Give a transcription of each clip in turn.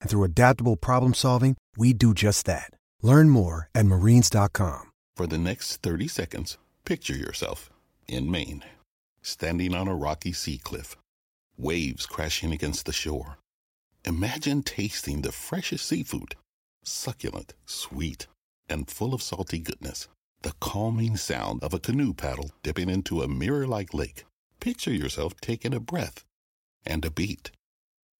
And through adaptable problem solving, we do just that. Learn more at marines.com. For the next 30 seconds, picture yourself in Maine, standing on a rocky sea cliff, waves crashing against the shore. Imagine tasting the freshest seafood, succulent, sweet, and full of salty goodness. The calming sound of a canoe paddle dipping into a mirror like lake. Picture yourself taking a breath and a beat,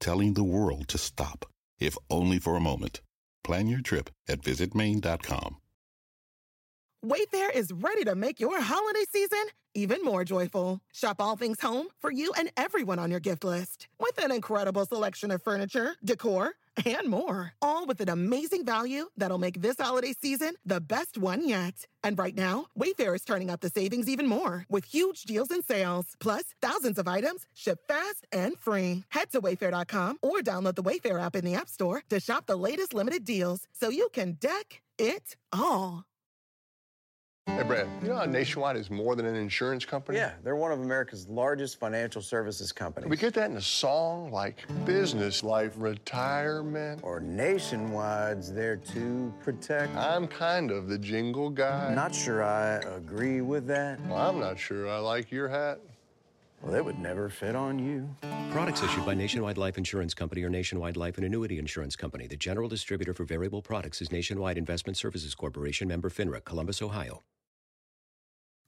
telling the world to stop, if only for a moment. Plan your trip at visitmaine.com. Wayfair is ready to make your holiday season even more joyful. Shop all things home for you and everyone on your gift list with an incredible selection of furniture, decor, and more. All with an amazing value that'll make this holiday season the best one yet. And right now, Wayfair is turning up the savings even more with huge deals and sales, plus thousands of items shipped fast and free. Head to wayfair.com or download the Wayfair app in the App Store to shop the latest limited deals so you can deck it all. Hey, Brad, you know how Nationwide is more than an insurance company? Yeah, they're one of America's largest financial services companies. Can we get that in a song like business life retirement? Or Nationwide's there to protect. I'm kind of the jingle guy. Not sure I agree with that. Well, I'm not sure I like your hat. Well, it would never fit on you. Products issued by Nationwide Life Insurance Company or Nationwide Life and Annuity Insurance Company. The general distributor for variable products is Nationwide Investment Services Corporation, member FINRA, Columbus, Ohio.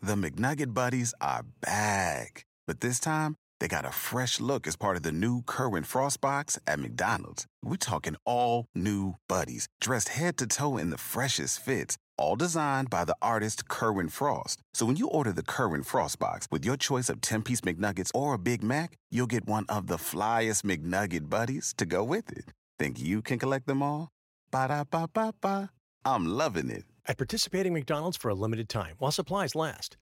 The McNugget Buddies are back. But this time, they got a fresh look as part of the new Kerwin Frost box at McDonald's. We're talking all new buddies, dressed head to toe in the freshest fits, all designed by the artist Kerwin Frost. So when you order the Kerwin Frost box with your choice of 10 piece McNuggets or a Big Mac, you'll get one of the flyest McNugget buddies to go with it. Think you can collect them all? Ba da ba ba ba. I'm loving it. At participating McDonald's for a limited time while supplies last.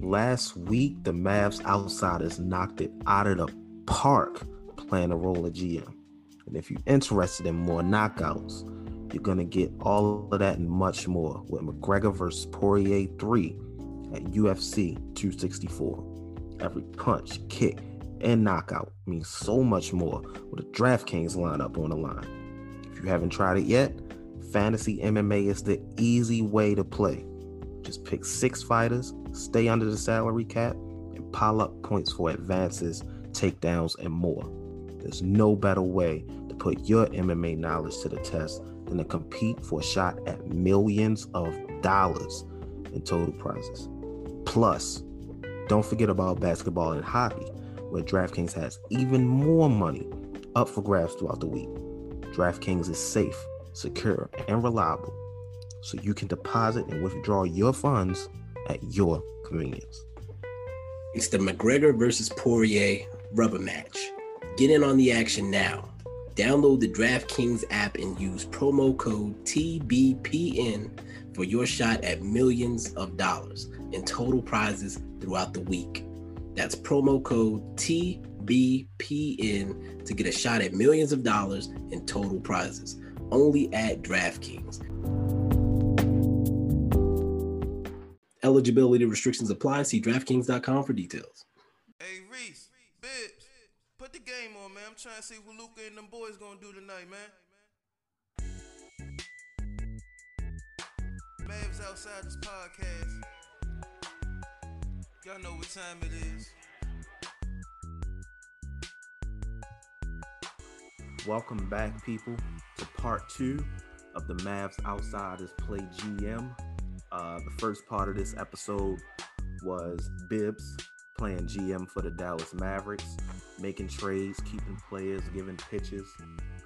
Last week, the Mavs outsiders knocked it out of the park playing a role of GM. And if you're interested in more knockouts, you're going to get all of that and much more with McGregor versus Poirier 3 at UFC 264. Every punch, kick, and knockout means so much more with a DraftKings lineup on the line. If you haven't tried it yet, Fantasy MMA is the easy way to play. Just pick six fighters, stay under the salary cap, and pile up points for advances, takedowns, and more. There's no better way to put your MMA knowledge to the test than to compete for a shot at millions of dollars in total prizes. Plus, don't forget about basketball and hockey. Where DraftKings has even more money up for grabs throughout the week. DraftKings is safe, secure, and reliable, so you can deposit and withdraw your funds at your convenience. It's the McGregor versus Poirier rubber match. Get in on the action now. Download the DraftKings app and use promo code TBPN for your shot at millions of dollars in total prizes throughout the week. That's promo code TBPN to get a shot at millions of dollars in total prizes only at DraftKings. Eligibility restrictions apply. See DraftKings.com for details. Hey Reese, Bibs, put the game on, man. I'm trying to see what Luka and them boys gonna do tonight, man. Mavs outside this podcast. Y'all know what time it is. Welcome back, people, to part two of the Mavs Outsiders Play GM. Uh, the first part of this episode was Bibs playing GM for the Dallas Mavericks, making trades, keeping players, giving pitches.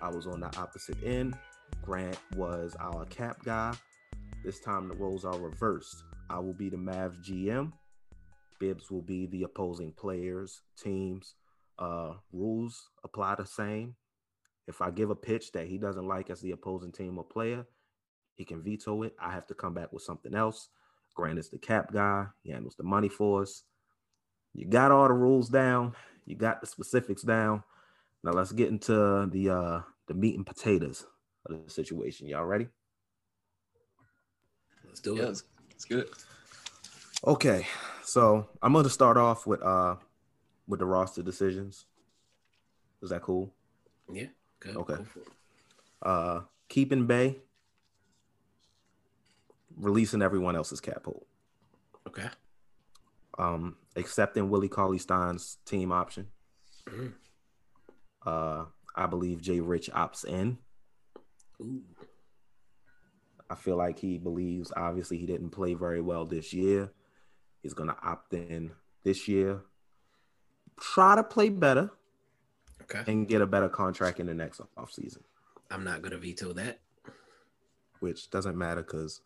I was on the opposite end. Grant was our cap guy. This time the roles are reversed. I will be the Mavs GM. Bibs will be the opposing players, teams. Uh, rules apply the same. If I give a pitch that he doesn't like as the opposing team or player, he can veto it. I have to come back with something else. Grant is the cap guy. He handles the money for us. You got all the rules down. You got the specifics down. Now let's get into the uh the meat and potatoes of the situation. Y'all ready? Let's do Yeah, it. let's, let's get it. Okay, so I'm going to start off with uh with the roster decisions. Is that cool? Yeah. Go, Okay. Uh, keeping Bey, releasing everyone else's cap hold. Okay. Um, accepting Willie Cauley Stein's team option. Mhm. Uh, I believe Jay Rich opts in. Ooh. I feel like he believes obviously he didn't play very well this year. He's gonna opt in this year. Try to play better Okay. and get a better contract in the next offseason, I'm not gonna veto that. which doesn't matter because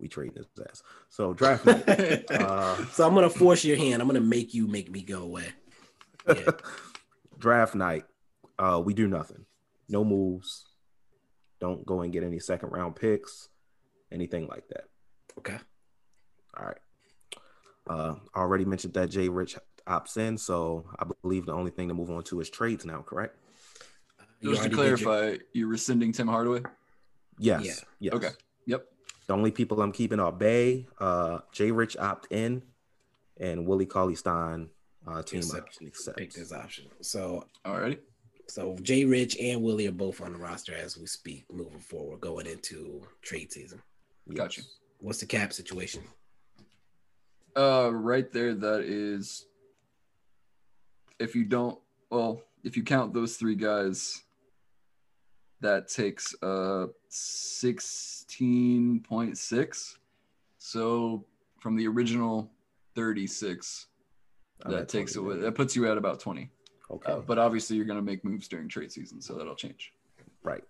we trade his ass. So draft night. uh, so I'm gonna force your hand. I'm gonna make you make me go away. Yeah. draft night. Uh, we do nothing. No moves. Don't go and get any second round picks, anything like that. Okay. All right. Uh, I already mentioned that Jay Rich opts in, so I believe the only thing to move on to is trades now, correct? You Just to already your- clarify, you're rescinding Tim Hardaway? Yes. Yeah. Yes. Okay. Yep. The only people I'm keeping are Bey, uh, Jay Rich opt in, and Willie Cauley Stein uh, team Accept- option pick accepts. this option. So Alrighty. so Jay Rich and Willie are both on the roster as we speak, moving forward, going into trade season. Gotcha. What's the cap situation? Uh, right there, that is. If you don't, well, if you count those three guys, that takes uh sixteen point six. So from the original thirty six, that at takes 20 away that puts you at about twenty. Okay. Uh, but obviously, you're gonna make moves during trade season, so that'll change. Right.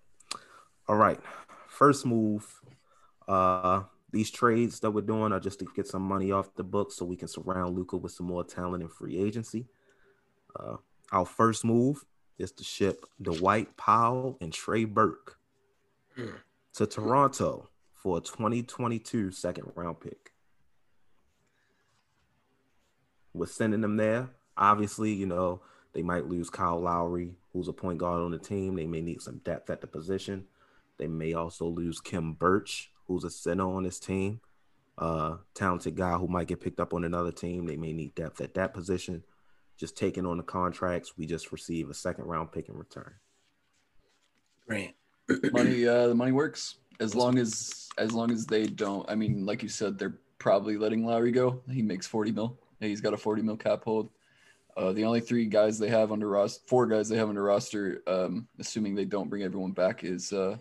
All right. First move. Uh these trades that we're doing are just to get some money off the books so we can surround Luka with some more talent and free agency. Uh our first move is to ship Dwight Powell and Trey Burke Hmm. to Toronto for a 2022 second round pick. We're sending them there. Obviously, you know, they might lose Kyle Lowry, who's a point guard on the team. They may need some depth at the position. They may also lose Khem Birch, who's a center on this team. Uh, talented guy who might get picked up on another team. They may need depth at that position. Just taking on the contracts, we just receive a second round pick in return. Grant. money uh the money works as long as as long as they don't i mean like you said they're probably letting lowry go he makes 40 mil he's got a 40 mil cap hold uh the only three guys they have under roster four guys they have under roster um assuming they don't bring everyone back is uh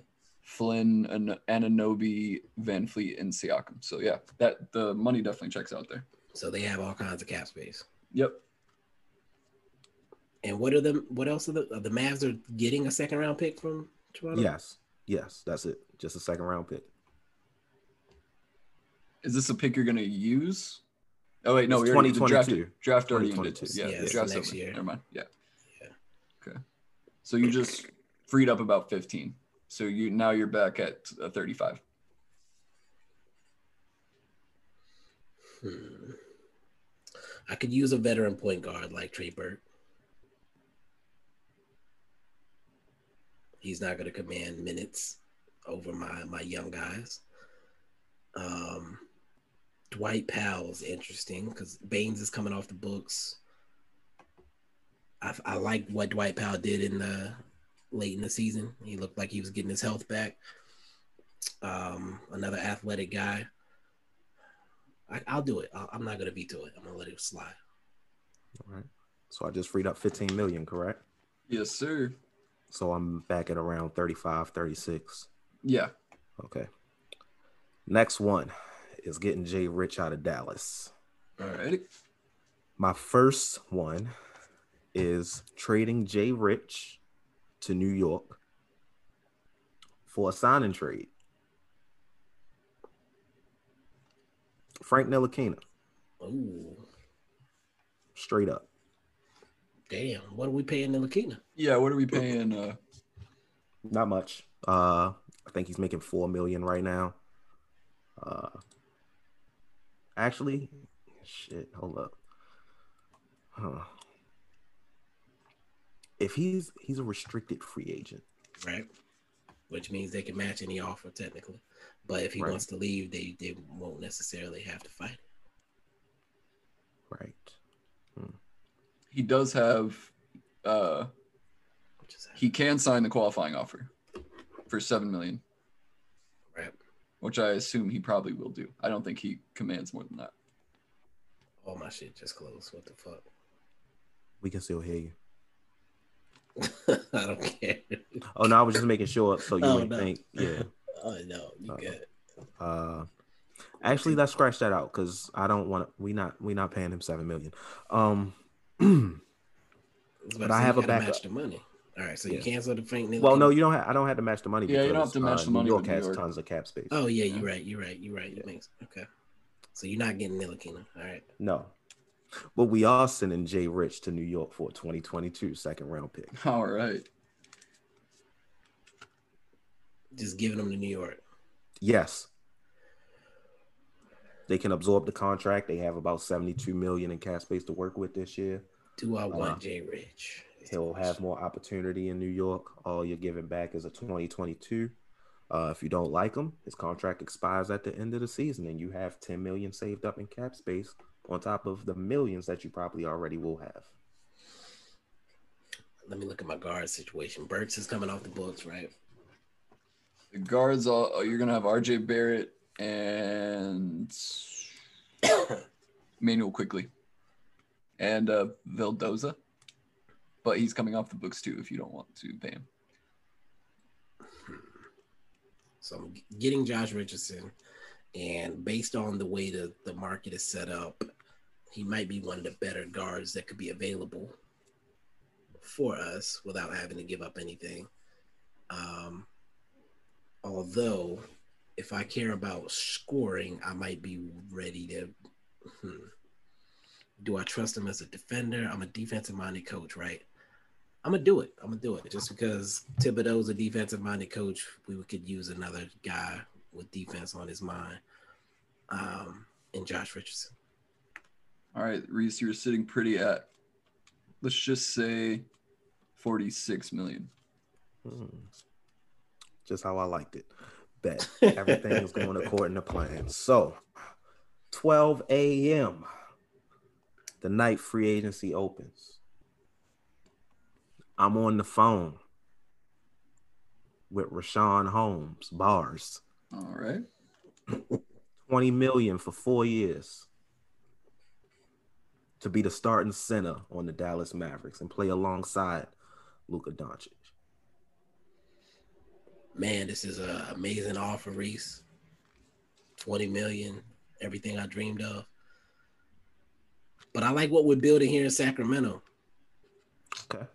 flynn An- Anunoby van fleet and siakam so yeah that the money definitely checks out there So they have all kinds of cap space. yep And what are the what else are the are the Mavs are getting a second round pick from Toronto? Yes, yes, that's it. Just a second round pick. Is this a pick you're gonna use? Oh wait, no, It's we already the draft 2022. draft already ended. 2022. Yeah, Yeah, the it's draft's next over. year. Never mind. Yeah. Yeah. Okay. So you just freed up about 15. So you now you're back at uh, 35. Hmm. I could use a veteran point guard like Trey Burke. He's not going to command minutes over my my young guys. Um, Dwight Powell's interesting because Baines is coming off the books. I, I like what Dwight Powell did in the late in the season. He looked like he was getting his health back. Um, another athletic guy. I, I'll do it. i I'm not gonna veto it. I'm gonna let it slide. All right. So I just freed up 15 million, correct? Yes, sir. So I'm back at around 35, 36. Yeah. Okay. Next one is getting Jay Rich out of Dallas. All right. My first one is trading Jay Rich to New York for a signing trade. Frank Ntilikina, Ooh, straight up. damn! What are we paying Ntilikina? Yeah. What are we paying? Uh, Not much. Uh, I think he's making four million right now. Uh, actually, shit. Hold up. Huh. If he's he's a restricted free agent, Right, which means they can match any offer technically, but if he Right. wants to leave, they they won't necessarily have to fight. right? he does have. Uh, he can sign the qualifying offer for seven million, Right. which I assume he probably will do. I don't think he commands more than that. All my shit just closed. What the fuck? We can still hear you. I don't care. Oh no, I was just making sure so you Oh, would no. think, yeah. Oh no, you Uh, good? Uh, actually, let's scratch that out because I don't want to. We not we not paying him seven million. Um, but I have a gotta backup. match the money. All right, so you cancel the Frank Ntilikina. Well, no, you don't. have. I don't have to match the money. Yeah, you don't have to match uh, the money New with York New has York. tons of cap space. Oh yeah, you're right. You're right. You're right. You makes okay. So you're not getting Ntilikina. All right. No, but we are sending Jay Rich to New York for a 2022 second round pick. All right. Just giving them to New York. Yes, they can absorb the contract. They have about 72 million in cap space to work with this year. Do I want Uh, Jay Rich? He'll have more opportunity in New York. All you're giving back is a 2022. Uh, if you don't like him, his contract expires at the end of the season, and you have 10 million saved up in cap space on top of the millions that you probably already will have. Let me look at my guard situation. Burks is coming off the books, right? The guards, all, you're gonna have RJ Barrett and Manuel Quickley, and uh, Vildoza, but he's coming off the books too. If you don't want to pay him, So I'm getting Josh Richardson, and based on the way the, the market is set up, he might be one of the better guards that could be available for us without having to give up anything. Um, although, if I care about scoring, I might be ready to. Hmm, do I trust him as a defender? I'm a defensive minded coach, right? I'm gonna do it. I'm gonna do it just because Thibodeau's a defensive minded coach. We could use another guy with defense on his mind, um, and Josh Richardson. all right, Reese, you're sitting pretty at, let's just say, forty-six million. Hmm. Just how I liked it. Bet everything is going according to plan. So, 12 a.m. The night free agency opens. I'm on the phone with Richaun Holmes, bars. All right. 20 million for four years to be the starting center on the Dallas Mavericks and play alongside Luka Doncic. Man, this is an amazing offer, Reese. Twenty million, everything I dreamed of. But I like what we're building here in Sacramento. Okay.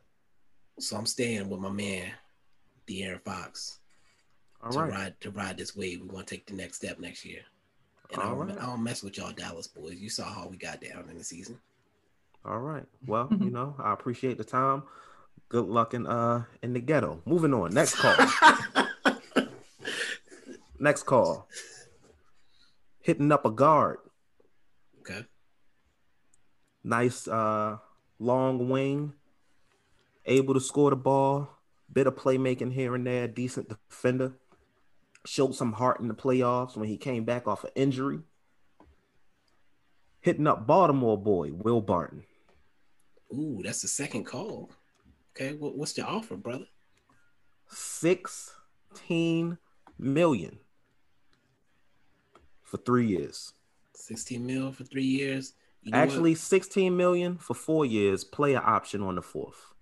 So I'm staying with my man, De'Aaron Fox. All to right. ride to ride this wave. We're gonna take the next step next year. And I don't, right. I don't mess with y'all Dallas boys. You saw how we got down in the season. All right. Well, you know, I appreciate the time. Good luck in uh in the ghetto. Moving on. Next call. Next call. Hitting up a guard. Okay. Nice uh long wing. Able to score the ball. Bit of playmaking here and there. Decent defender. Showed some heart in the playoffs when he came back off an injury. Hitting up Baltimore boy, Will Barton. Ooh, that's the second call. Okay, what, what's the offer, brother? 16 million for three years. 16 mil for three years. You know what? Actually, 16 million for four years, player option on the fourth.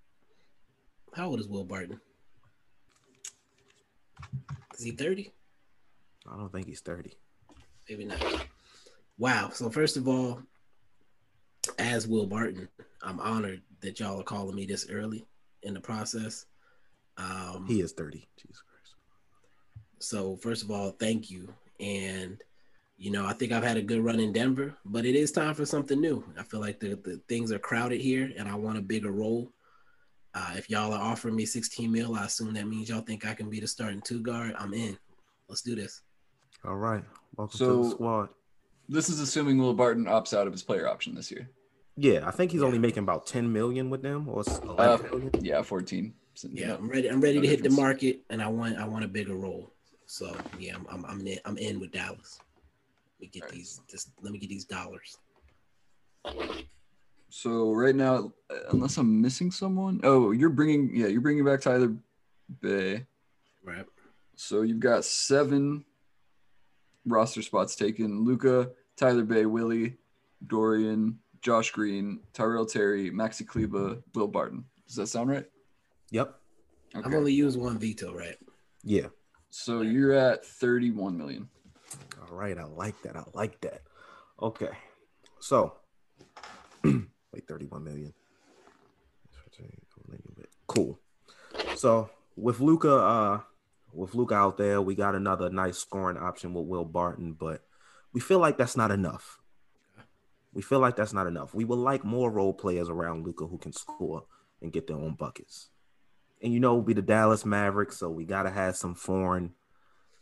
how old is Will Barton? Is he 30? I don't think he's 30. Maybe not. Wow. So first of all, as Will Barton, I'm honored that y'all are calling me this early in the process. Um, He is 30. Jesus Christ. So first of all, thank you. And you know, I think I've had a good run in Denver, but it is time for something new. I feel like the, the things are crowded here, and I want a bigger role. Uh, if y'all are offering me 16 mil, I assume that means y'all think I can be the starting two guard. I'm in. Let's do this. All right. Welcome to the squad. this is assuming Will Barton opts out of his player option this year. Yeah, I think he's only making about 10 million with them or s- 11 Uh, million. yeah, 14. So, Yeah, no- I'm ready. I'm ready no to hit the market, and I want I want a bigger role. So yeah, I'm I'm I'm in, I'm in with Dallas. Let me get these. Just let me get these dollars. So right now, uh, unless I'm missing someone, oh, you're bringing yeah, you're bringing back Tyler Bey. Right. So you've got seven roster spots taken: Luka, Tyler Bey, Willie, Dorian, Josh Green, Tyrell Terry, Maxi Kleber, Will Barton. Does that sound right? Yep. Okay. I've only used one veto, right? Yeah. So you're at 31 million. All right. I like that. I like that. Okay. So, wait, 31 million. Cool. So, with Luka, uh, with Luka out there, we got another nice scoring option with Will Barton, but we feel like that's not enough. We feel like that's not enough. We would like more role players around Luka who can score and get their own buckets. And you know, we be the Dallas Mavericks, so we gotta have some foreign,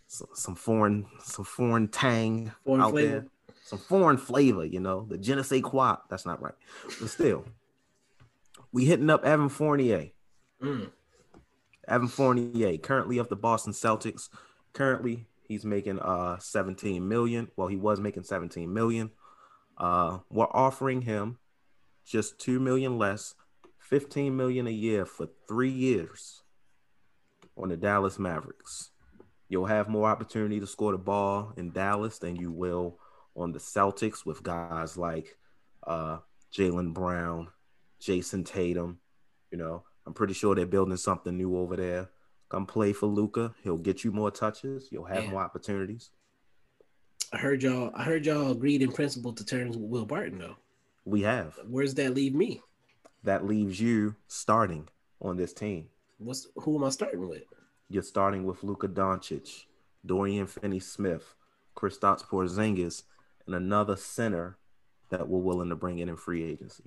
some, some foreign, some foreign tang Foreign out flavor. there, some foreign flavor. You know, the je ne sais quoi. That's not right, but still, we hitting up Evan Fournier. Mm. Evan Fournier, currently of the Boston Celtics. Currently, he's making uh 17 million. Well, he was making 17 million. Uh, we're offering him just two million less, 15 million a year for three years on the Dallas Mavericks. You'll have more opportunity to score the ball in Dallas than you will on the Celtics with guys like uh Jaylen Brown, Jayson Tatum. You know, I'm pretty sure they're building something new over there. Come play for Luka. He'll get you more touches. You'll have Yeah. more opportunities. I heard y'all. I heard y'all agreed in principle to terms with Will Barton, though. We have. Where's that leave me? That leaves you starting on this team. What's who am I starting with? You're starting with Luka Doncic, Dorian Finney-Smith, Kristaps Porzingis, and another center that we're willing to bring in in free agency.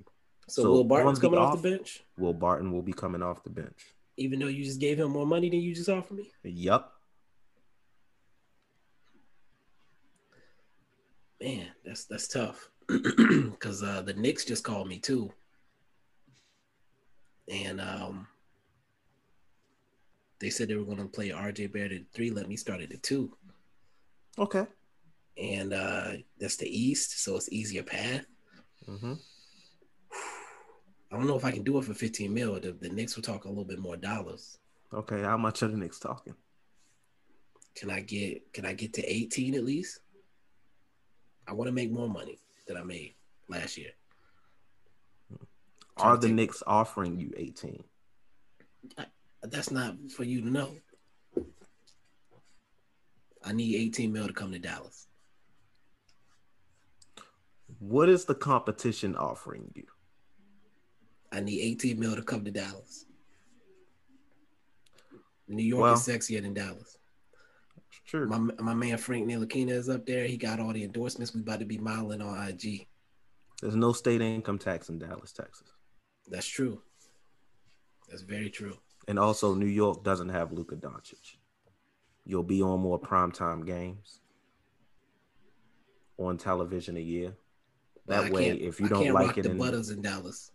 So, Will Barton's coming off the bench, Will Barton will be coming off the bench. even though you just gave him more money than you just offered me. Yup. Man, that's that's tough. Because uh, the Knicks just called me too, and um, they said they were going to play RJ Barrett at three. Let me start it at two, Okay. And uh, that's the East, so it's easier path. Mm-hmm. I don't know if I can do it for 15 mil. The, the Knicks will talk a little bit more dollars. Okay. How much are the Knicks talking? Can I get can I get to 18 at least? I want to make more money than I made last year. Are the Knicks offering you 18? That's not for you to know. I need 18 mil to come to Dallas. What is the competition offering you? I need 18 mil to come to Dallas. New York Well- is sexier than Dallas. Sure. My, my man Frank Ntilikina is up there. He got all the endorsements. We about to be modeling on IG. There's no state income tax in Dallas, Texas. That's true. That's very true. And also, New York doesn't have Luka Doncic. You'll be on more primetime games on television a year. That way, if you I don't like it, the in, butters in Dallas.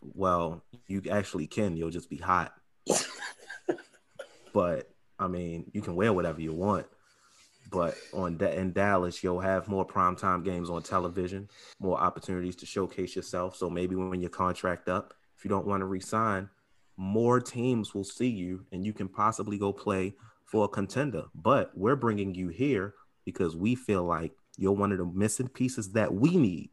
well, you actually can. You'll just be hot. but I mean, you can wear whatever you want. But on Da- in Dallas, you'll have more primetime games on television, more opportunities to showcase yourself. So maybe when your contract up, if you don't want to resign, more teams will see you, and you can possibly go play for a contender. But we're bringing you here because we feel like you're one of the missing pieces that we need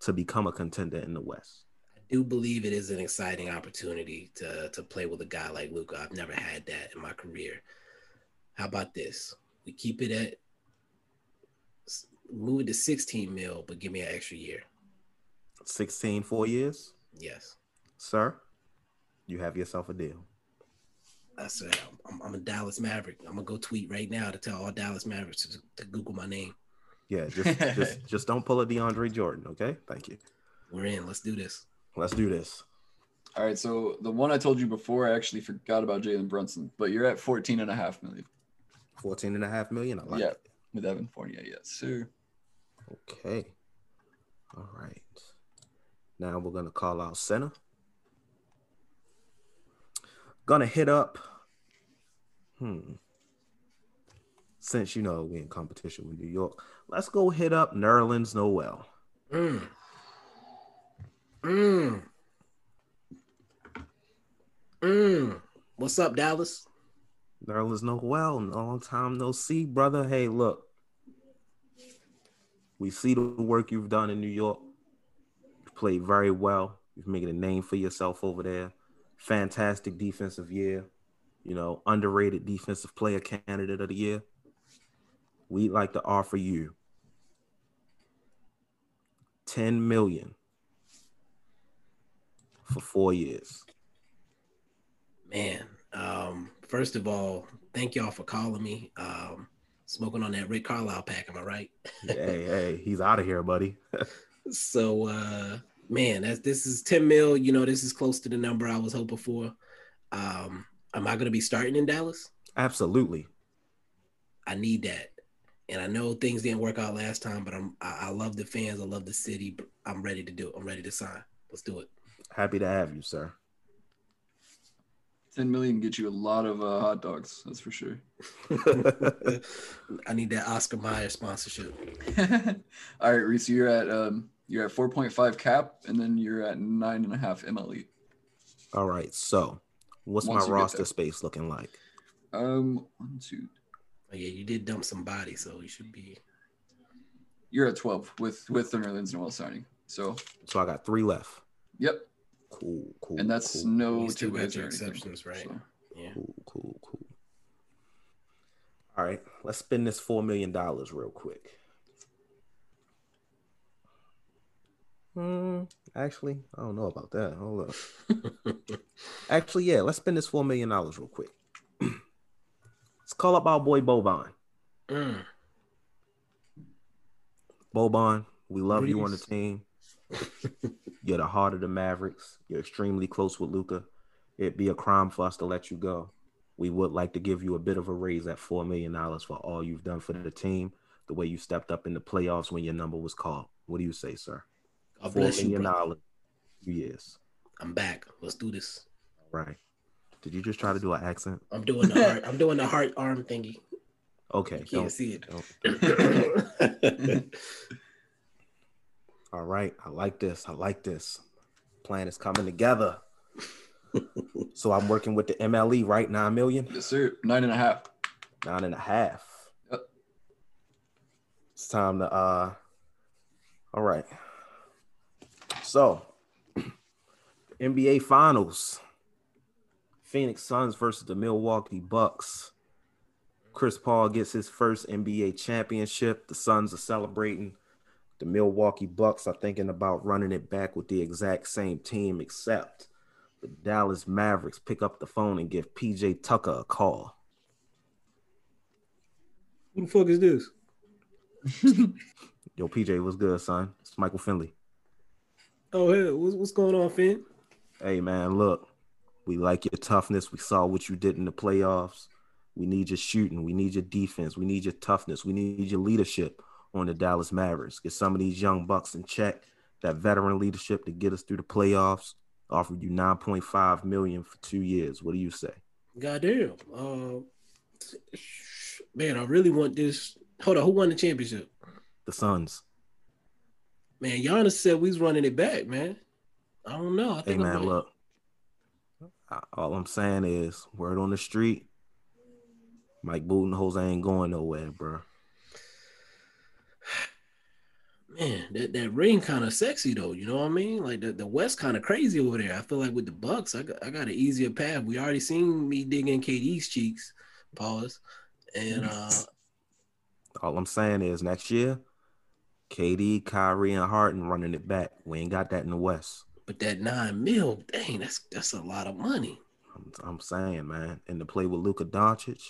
to become a contender in the West. I do believe it is an exciting opportunity to to play with a guy like Luka. I've never had that in my career. How about this? We keep it at move it to 16 mil, but give me an extra year. 16, four years, Yes. sir. You have yourself a deal. I said I'm, I'm a Dallas Maverick. I'm gonna go tweet right now to tell all Dallas Mavericks to, to Google my name. Yeah, just just just don't pull a DeAndre Jordan, okay? Thank you. We're in. Let's do this. Let's do this. All right, so the one I told you before, I actually forgot about Jalen Brunson, but you're at 14 and a half million. 14 and a half million. I like yeah, it. with Evan Fournier, yes, sir. Okay. All right. Now we're gonna call out center. Gonna hit up. Hmm. Since you know we're in competition with New York, let's go hit up Nerlens Noel. Mm. Mm. Mm. What's up, Dallas? Nerlens Noel, long time no see, brother. Hey, look, we see the work you've done in New York. You've played very well. You've made a name for yourself over there. Fantastic defensive year. You know, underrated defensive player candidate of the year. We'd like to offer you 10 million for four years. Man, um, first of all, thank y'all for calling me. Um, smoking on that Rick Carlisle pack, am I right? hey, hey, he's out of here, buddy. So uh man, that's this is 10 mil. You know, this is close to the number I was hoping for. Um, am I gonna be starting in Dallas? Absolutely. I need that. And I know things didn't work out last time, but I'm I, I love the fans, I love the city. I'm ready to do it. I'm ready to sign. Let's do it. Happy to have you, sir. 10 million get you a lot of uh, hot dogs, that's for sure. I need that Oscar Mayer sponsorship. All right, Reese, you're at um, you're at 4.5 cap, and then you're at nine and a half MLE. All right. So, what's Once my roster space looking like? Um, one, two. Oh, yeah, you did dump some body, so you should be You're at 12 with with the Nerlens Noel signing. So, So I got three left. yep, Cool, cool. and that's cool, no You still two got bids or your anything. exceptions, right? So, yeah. cool, cool, cool. All right, let's spend this four million dollars real quick. Hmm. Actually, I don't know about that. Hold up. actually, yeah, let's spend this four million dollars real quick. Let's call up our boy Boban. Mm. Boban, we love you on the team. You're the heart of the Mavericks. You're extremely close with Luka. It'd be a crime for us to let you go. We would like to give you a bit of a raise at four million dollars for all you've done for the team, the way you stepped up in the playoffs when your number was called. What do you say, sir? God Four bless you, million dollars. Years. I'm back. Let's do this. All right. Did you just try to do an accent? I'm doing the heart. I'm doing the heart arm thingy. Okay. You can't see it. All right. I like this. I like this. Plan is coming together. so I'm working with the MLE, right? Nine million? yes, sir. Nine and a half. Nine and a half. Yep. It's time to uh all right. So NBA finals. Phoenix Suns versus the Milwaukee Bucks. Chris Paul gets his first NBA championship. The Suns are celebrating. The Milwaukee Bucks are thinking about running it back with the exact same team, except the Dallas Mavericks pick up the phone and give PJ Tucker a call. Who the fuck is this? Yo, PJ, what's good, son? It's Michael Finley. Oh, hey, what's, what's going on, Finn? Hey, man, look, we like your toughness. We saw what you did in the playoffs. We need your shooting. We need your defense. We need your toughness. We need your leadership on the Dallas Mavericks. Get some of these young bucks in check. That veteran leadership to get us through the playoffs. Offer you 9.5 million for two years. What do you say? Goddamn. Uh, man, I really want this. Hold on, who won the championship? The Suns. Man, Giannis said we was running it back, man. I don't know. I Hey, think I'm man, look. All I'm saying is, word on the street, Mike Budenholzer ain't going nowhere, bro. man, that, that ring kind of sexy though. You know what I mean? Like the, the West kind of crazy over there. I feel like with the Bucks, I got I got an easier path. We already seen me digging KD's cheeks. Pause. And uh All I'm saying is, next year, KD, Kyrie, and Harden running it back. We ain't got that in the West. But that nine mil, dang, that's that's a lot of money. I'm, I'm saying, man, and to play with Luka Doncic,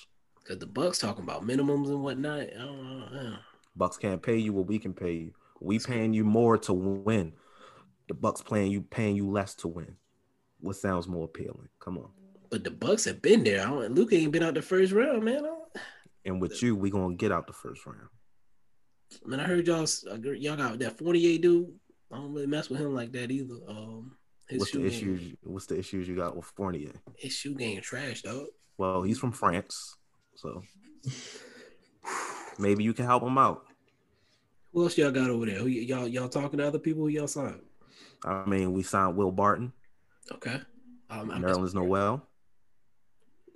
Cause the Bucks talking about minimums and whatnot. I don't know. yeah. Bucks can't pay you what we can pay you. We paying you more to win. The Bucks playing you paying you less to win. What sounds more appealing? Come on. But the Bucks have been there. I don't, Luka ain't been out the first round, man. And with you, we gonna get out the first round. man, I heard y'all y'all got that 48 dude. I don't really mess with him like that either. Um, his What's the game, issues? What's the issues you got with Fournier? his shoe game trash, dog. Well, he's from France, so maybe you can help him out. Who else y'all got over there? Who y- y'all y'all talking to other people? Who y'all signed? I mean, we signed Will Barton, Okay. Um, I'm Nerlens Noel.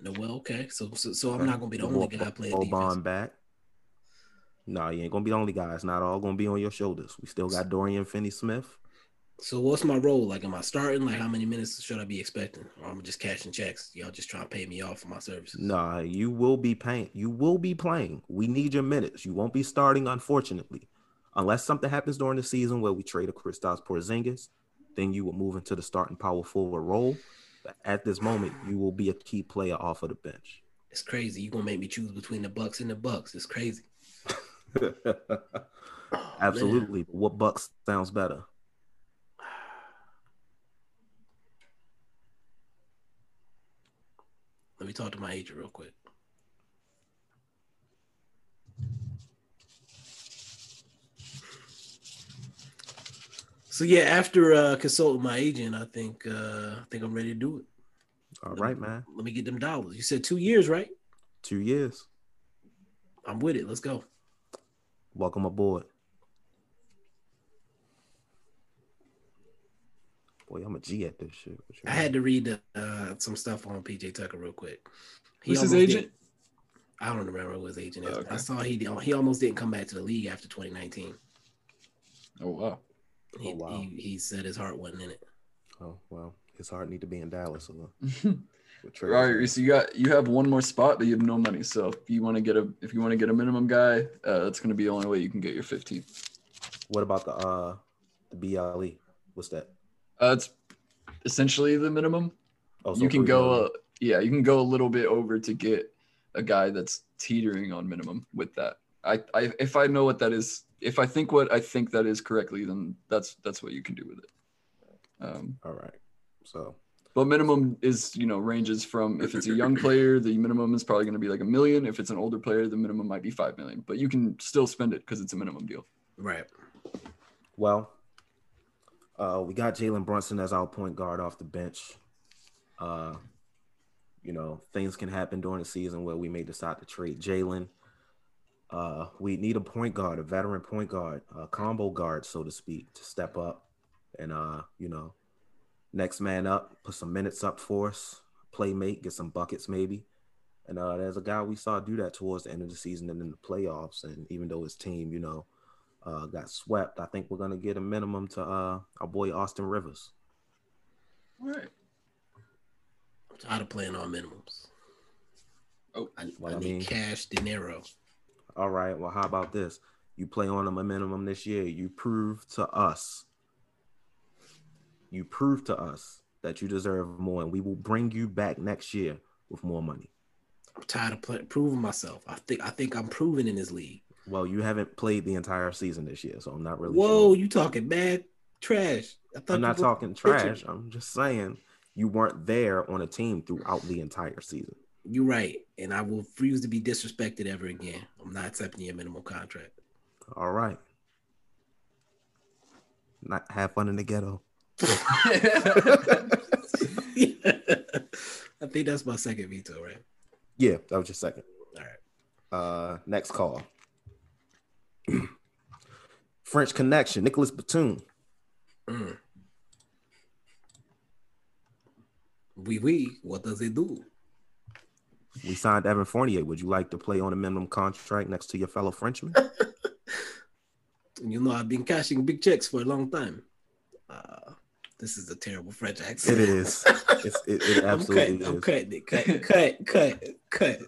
no, well, okay. So, so, so I'm not gonna be the only guy playing defense. Back. No, you ain't gonna be the only guy. It's not all gonna be on your shoulders. We still got Dorian Finney-Smith. So, what's my role? Like, am I starting? Like, how many minutes should I be expecting? Or I'm just cashing checks? Y'all just trying to pay me off for my services? Nah, you will be paying. You will be playing. We need your minutes. You won't be starting, unfortunately, unless something happens during the season where we trade a Kristaps Porzingis. Then you will move into the starting power forward role. But at this moment, you will be a key player off of the bench. It's crazy. You gonna make me choose between the Bucks and the Bucks? It's crazy. Absolutely. But what Bucks sounds better? Let me talk to my agent real quick. So yeah, after uh consulting my agent, I think uh I think I'm ready to do it. All right, man. Let me get them dollars. You said two years, right? Two years. I'm with it. Let's go. Welcome aboard. Boy, I'm a G at this shit. What you I had to read the, uh, some stuff on PJ Tucker real quick. Who's his agent? did- I don't remember who his agent is. Okay. I saw he he almost didn't come back to the league after 2019. Oh wow. He, Oh, wow. he, he said his heart wasn't in it. Oh well, his heart need to be in Dallas. Or with All right, Reese, you got you have one more spot, but you have no money. So if you want to get a if you want to get a minimum guy, uh, that's going to be the only way you can get your 15. What about the uh the BLE? What's that? Uh, it's essentially the minimum. Oh, so you can go, uh, yeah, you can go a little bit over to get a guy that's teetering on minimum with that. I, I, if I know what that is, if I think what I think that is correctly, then that's that's what you can do with it. Um, All right. So but minimum is you know ranges from if it's a young player, the minimum is probably going to be like a million. If it's an older player, the minimum might be five million. But you can still spend it because it's a minimum deal. Right. Well, uh, we got Jalen Brunson as our point guard off the bench. Uh, you know, things can happen during the season where we may decide to trade Jalen. Uh, we need a point guard, a veteran point guard, a combo guard, so to speak, to step up and uh, you know, next man up, put some minutes up for us, playmate, get some buckets maybe. And uh, there's a guy we saw do that towards the end of the season and in the playoffs. And even though his team, you know, uh, got swept, I think we're gonna get a minimum to uh, our boy Austin Rivers. All right. I'm tired of playing on minimums. Oh, I, Well, I I need mean- cash dinero. All right. Well, how about this? You play on a minimum this year. You prove to us. You prove to us that you deserve more, and we will bring you back next year with more money. I'm tired of play, proving myself. I think I think I'm proven in this league. Well, you haven't played the entire season this year, so I'm not really. Whoa, sure. you talking bad trash? I I'm not talking pitching. trash. I'm just saying you weren't there on a team throughout the entire season. You're right, and I will refuse to be disrespected ever again. I'm not accepting your minimum contract. All right. Not have fun in the ghetto. I think that's my second veto, right? Yeah, that was your second. All right. Uh, next call. French Connection, Nicholas Batum. Mm. Oui, oui. What does it do? We signed Evan Fournier. Would you like to play on a minimum contract next to your fellow Frenchman? You know, I've been cashing big checks for a long time. Uh, this is a terrible French accent. It is. It's, it, it I'm absolutely cutting, I'm cutting it. Cut, cut, cut, cut.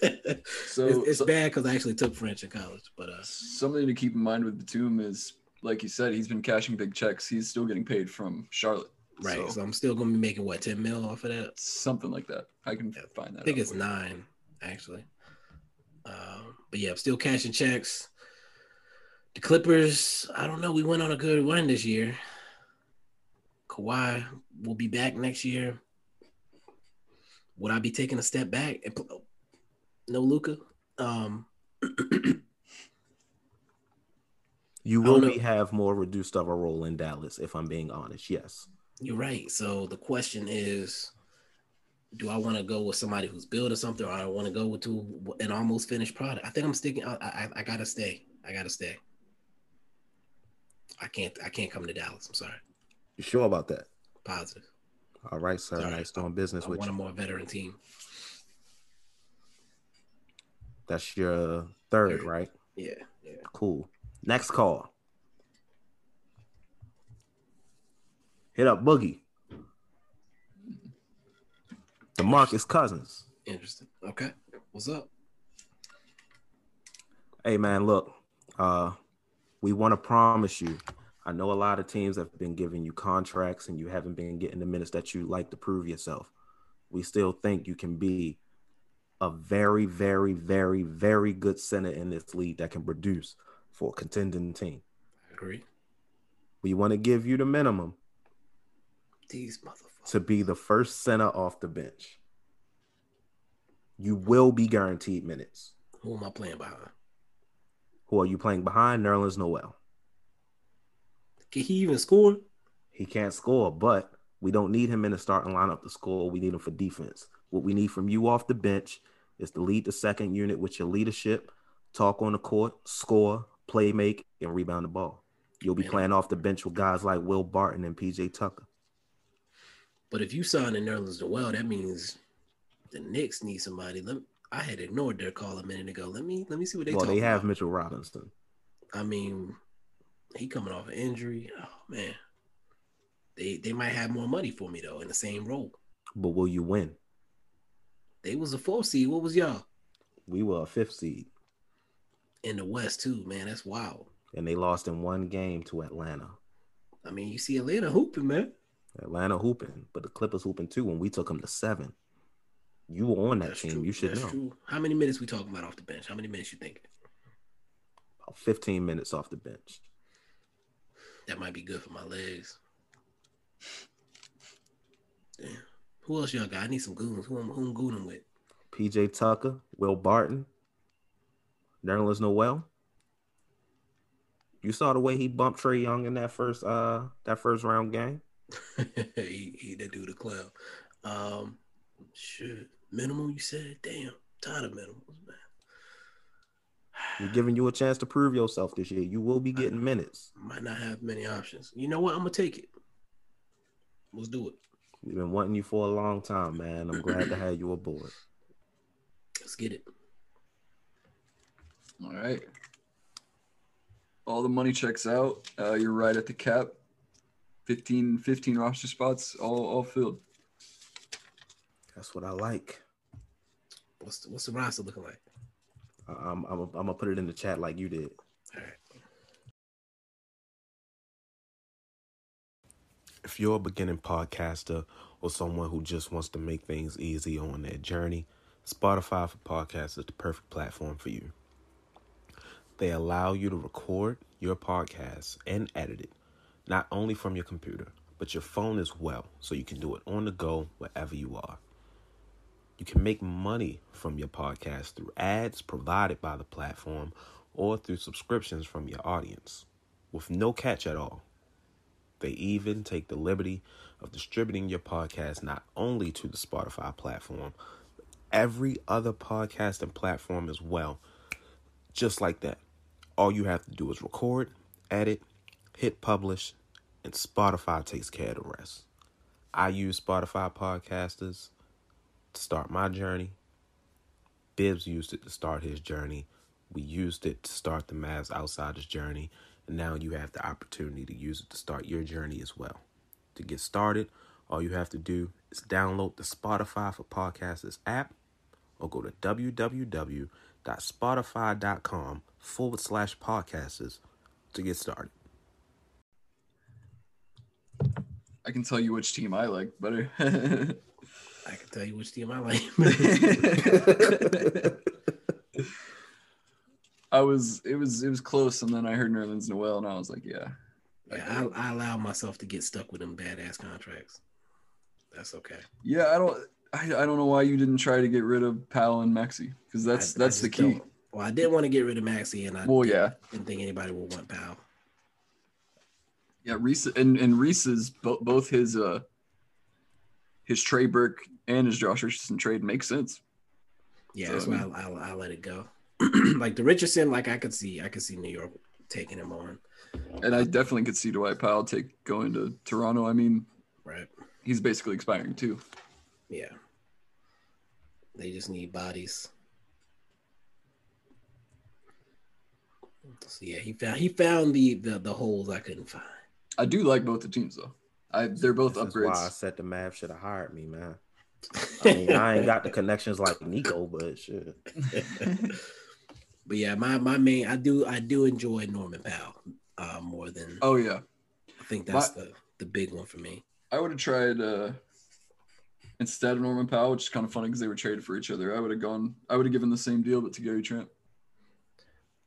So it's, it's so- bad because I actually took French in college, but uh, Something to keep in mind with Batum is, like you said, he's been cashing big checks. He's still getting paid from Charlotte. right. So, I'm still gonna be making what ten mil off of that. something like that. I can find that. I think out it's for you. nine actually. Um, but yeah, I'm still cashing checks. The Clippers, I don't know. We went on a good run this year. Kawhi will be back next year. Would I be taking a step back and put, no Luka? Um, You will be, have more reduced of a role in Dallas, if I'm being honest. Yes. You're right. So the question is, do I want to go with somebody who's building something, or I want to go with to an almost finished product? I think I'm sticking. I, I, I gotta stay. I gotta stay. I can't. I can't come to Dallas. I'm sorry. You sure about that? Positive. All right, sir. Nice doing business I with want a you. more veteran team. That's your third, right? Yeah. Yeah. Cool. Next call. Hit up Boogie. DeMarcus Cousins. Interesting. Okay. What's up? Hey man, look, uh, we want to promise you. I know a lot of teams have been giving you contracts and you haven't been getting the minutes that you like to prove yourself. We still think you can be a very, very, very, very good center in this league that can produce for a contending team. I agree. We want to give you the minimum These motherfuckers. to be the first center off the bench. You will be guaranteed minutes. Who am I playing behind? Who are you playing behind? Nerlens Noel. Can he even score? He can't score, but we don't need him in the starting lineup to score. We need him for defense. What we need from you off the bench is to lead the second unit with your leadership, talk on the court, score, play make, and rebound the ball. You'll be playing off the bench with guys like Will Barton and PJ Tucker. But if you sign in Nerlens Noel, that means the Knicks need somebody. Let I had ignored their call a minute ago. Let me let me see what they well, they have about. Mitchell Robinson. I mean, he coming off an injury. Oh man, they they might have more money for me though in the same role. But will you win? They was a four seed. What was y'all We were a fifth seed, in the West too? Man, that's wild. and they lost in one game to Atlanta. I mean, you see Atlanta hooping, man. Atlanta hooping, but the Clippers hooping too. When we took them to seven, you were on that That's team. true. You should That's know. true. How many minutes we talking about off the bench? How many minutes you think? About 15 minutes off the bench. That might be good for my legs. Damn. Who else y'all got? I need some goons. Who I'm, who I'm gooning with? PJ Tucker, Will Barton, Nerlens Noel. You saw the way he bumped Trae Young in that first uh that first round game. he, he that dude a clown. Um, shit. Minimum, you said? Damn. Tired of minimums, man. We're giving you a chance to prove yourself this year. You will be getting minutes. Might not have many options. You know what? I'm gonna take it. Let's do it. We've been wanting you for a long time, man. I'm glad to have you aboard. Let's get it. All right. All the money checks out. Uh, you're right at the cap. 15, 15 roster spots, all, all filled. That's what I like. What's the, what's the roster looking like? I'm I'm I'm gonna put it in the chat like you did. If you're a beginning podcaster or someone who just wants to make things easy on their journey, Spotify for Podcasts is the perfect platform for you. They allow you to record your podcast and edit it, not only from your computer, but your phone as well, so you can do it on the go wherever you are. You can make money from your podcast through ads provided by the platform or through subscriptions from your audience with no catch at all. They even take the liberty of distributing your podcast not only to the Spotify platform, but every other podcasting platform as well. Just like that. All you have to do is record, edit, hit publish, and Spotify takes care of the rest. I use Spotify podcasters to start my journey. Bibs used it to start his journey. We used it to start the Mavs Outsiders journey. And now you have the opportunity to use it to start your journey as well. To get started, all you have to do is download the Spotify for Podcasters app or go to www.spotify.com forward slash podcasters to get started. I can tell you which team I like better. I can tell you which team I like. I was it was it was close, and then I heard Nerlens Noel, and I was like, yeah. Yeah, I, I allow myself to get stuck with them badass contracts. That's okay. Yeah, I don't I, I don't know why you didn't try to get rid of Powell and Maxi because that's I- I that's the key. don't- Well, I didn't want to get rid of Maxi, and I Well, didn't- yeah. didn't think anybody would want Powell. Yeah, Reese and and Reese's bo- both his uh his Trey Burke and his Josh Richardson trade makes sense. Yeah, So, that's I why mean- I, I, I let it go. like the Richardson, like I could see, I could see New York taking him on. And I definitely could see Dwight Powell take going to Toronto. I mean, right? He's basically expiring too. Yeah, they just need bodies. So yeah, he found he found the the, the holes I couldn't find. I do like both the teams though. I they're both That's upgrades. why I said the Mavs should have hired me, man. I mean, I ain't got the connections like Nico, but shit. But yeah, my my main I do I do enjoy Norman Powell uh, more than Oh yeah, I think that's My- the the big one for me. I would have tried uh instead of Norman Powell, which is kind of funny because they were traded for each other. I would have gone. I would have given the same deal, but to Gary Trent.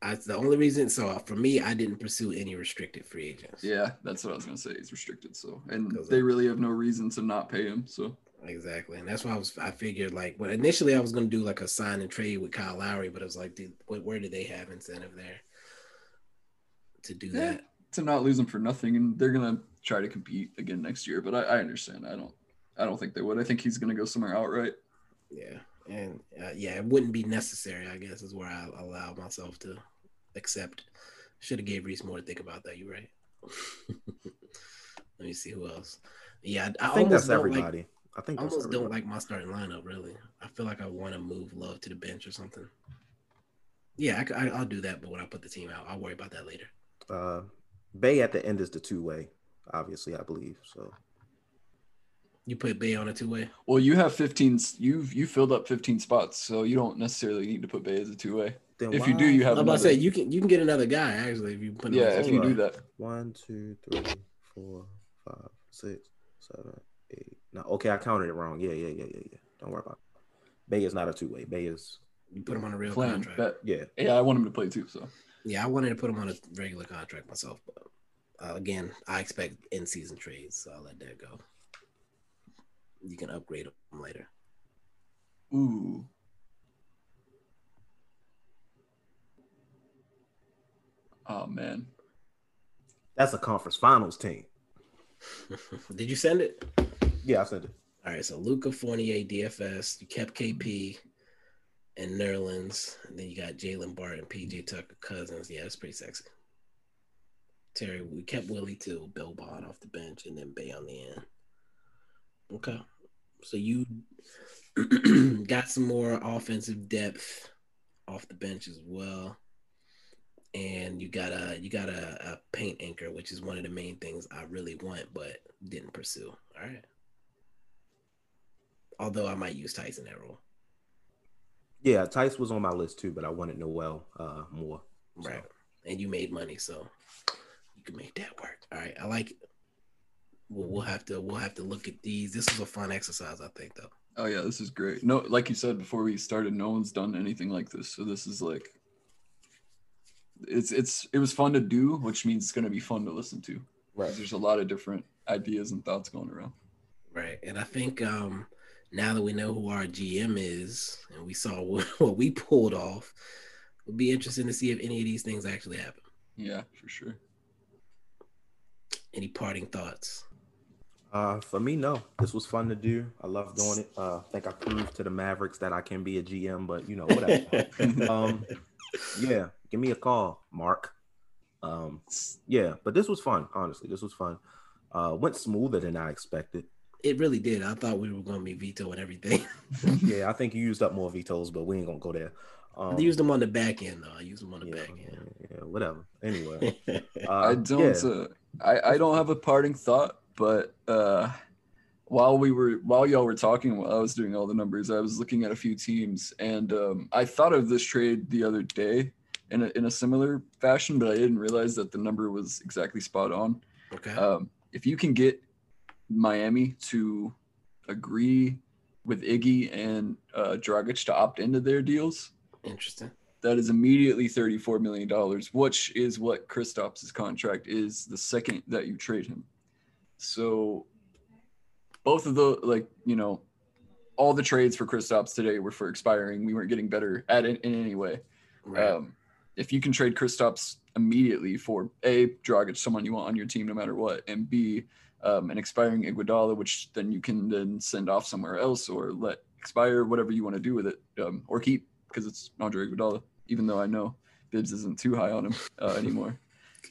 I, the only reason so for me I didn't pursue any restricted free agents. Yeah, that's what I was gonna say. He's restricted, so and they really have no reason to not pay him. So Exactly, and that's why I was. I figured like, well, initially I was going to do like a sign and trade with Kyle Lowry, but I was like, dude, where, where do they have incentive there to do Yeah, that? to not lose him for nothing, and they're gonna try to compete again next year. But I, I understand. I don't. I don't think they would. I think he's gonna go somewhere outright. Yeah, and uh, yeah, it wouldn't be necessary. I guess is where I allow myself to accept. Should have gave Reese more to think about that. You right? Let me see who else. Yeah, I, I think that's don't like- everybody. I think I that's almost don't like my starting lineup. Really, I feel like I want to move Love to the bench or something. Yeah, I, will do that, but when I put the team out, I'll worry about that later. Uh, Bey at the end is the two way, obviously, I believe. So You put Bey on a two way. Well, you have 15. You've you filled up 15 spots, so you don't necessarily need to put Bey as a two way. Then If you do, you have. I'm about to say you can you can get another guy actually if you put. Yeah, if you do that. one, two, three, four, five, six, seven, eight. No, okay, I counted it wrong. Yeah, yeah, yeah, yeah, yeah. Don't worry about it. Bey is not a two way. Bey is You put him on a real Plan, contract. bet. yeah. Yeah, I want him to play too. So Yeah, I wanted to put him on a regular contract myself, but uh, again, I expect in season trades, so I'll let that go. You can upgrade him later. ooh. Oh man, That's a conference finals team. Did you send it? Yeah, I said it. All right, so Luka Fournier, DFS. You kept KP and Nerlens, and then you got Jalen Barton, PJ Tucker, Cousins. Yeah, that's pretty sexy. Terry, we kept Willie too, Bill Bond off the bench, and then Bey on the end. Okay, so you got some more offensive depth off the bench as well, and you got a you got a, a paint anchor, which is one of the main things I really want, but didn't pursue. All right. Although I might use Tyson that role. Yeah, Theis was on my list too, but I wanted Noel uh, more. So. Right. and you made money, so you can make that work. All right, I like it. We'll, we'll have to we'll have to look at these. This is a fun exercise, I think, though. Oh yeah, this is great. No, like you said before we started, no one's done anything like this. So this is like it's it's it was fun to do, which means it's gonna be fun to listen to. Right. There's a lot of different ideas and thoughts going around. Right. And I think um now that we know who our GM is and we saw what, what we pulled off, it'll be interesting to see if any of these things actually happen. Yeah, for sure. Any parting thoughts? Uh, for me, no. This was fun to do. I love doing it. Uh, I think I proved to the Mavericks that I can be a GM, but you know, whatever. um, yeah, give me a call, Mark. Um, yeah, but this was fun. Honestly, this was fun. Uh, went smoother than I expected. It really did. I thought we were going to be veto and everything. yeah, I think you used up more vetoes, but we ain't gonna go there. Um, I used them on the back end, though. I used them on the yeah, back end. Yeah, whatever. Anyway, uh, I don't. yeah. Uh, I I don't have a parting thought, but uh, while we were while y'all were talking, while I was doing all the numbers, I was looking at a few teams, and um, I thought of this trade the other day in a, in a similar fashion, but I didn't realize that the number was exactly spot on. Okay. Um, if you can get Miami to agree with Iggy and uh, Dragic to opt into their deals, Interesting. that is immediately $34 million, which is what Kristaps' contract is the second that you trade him. So both of the, like, you know, all the trades for Kristaps today were for expiring. We weren't getting better at it in any way. Right. Um, if you can trade Kristaps immediately for A, Dragic, someone you want on your team no matter what, and B, um, an expiring Iguodala, which then you can then send off somewhere else or let expire, whatever you want to do with it, um, or keep because it's Andre Iguodala. Even though I know Bibs isn't too high on him uh, anymore.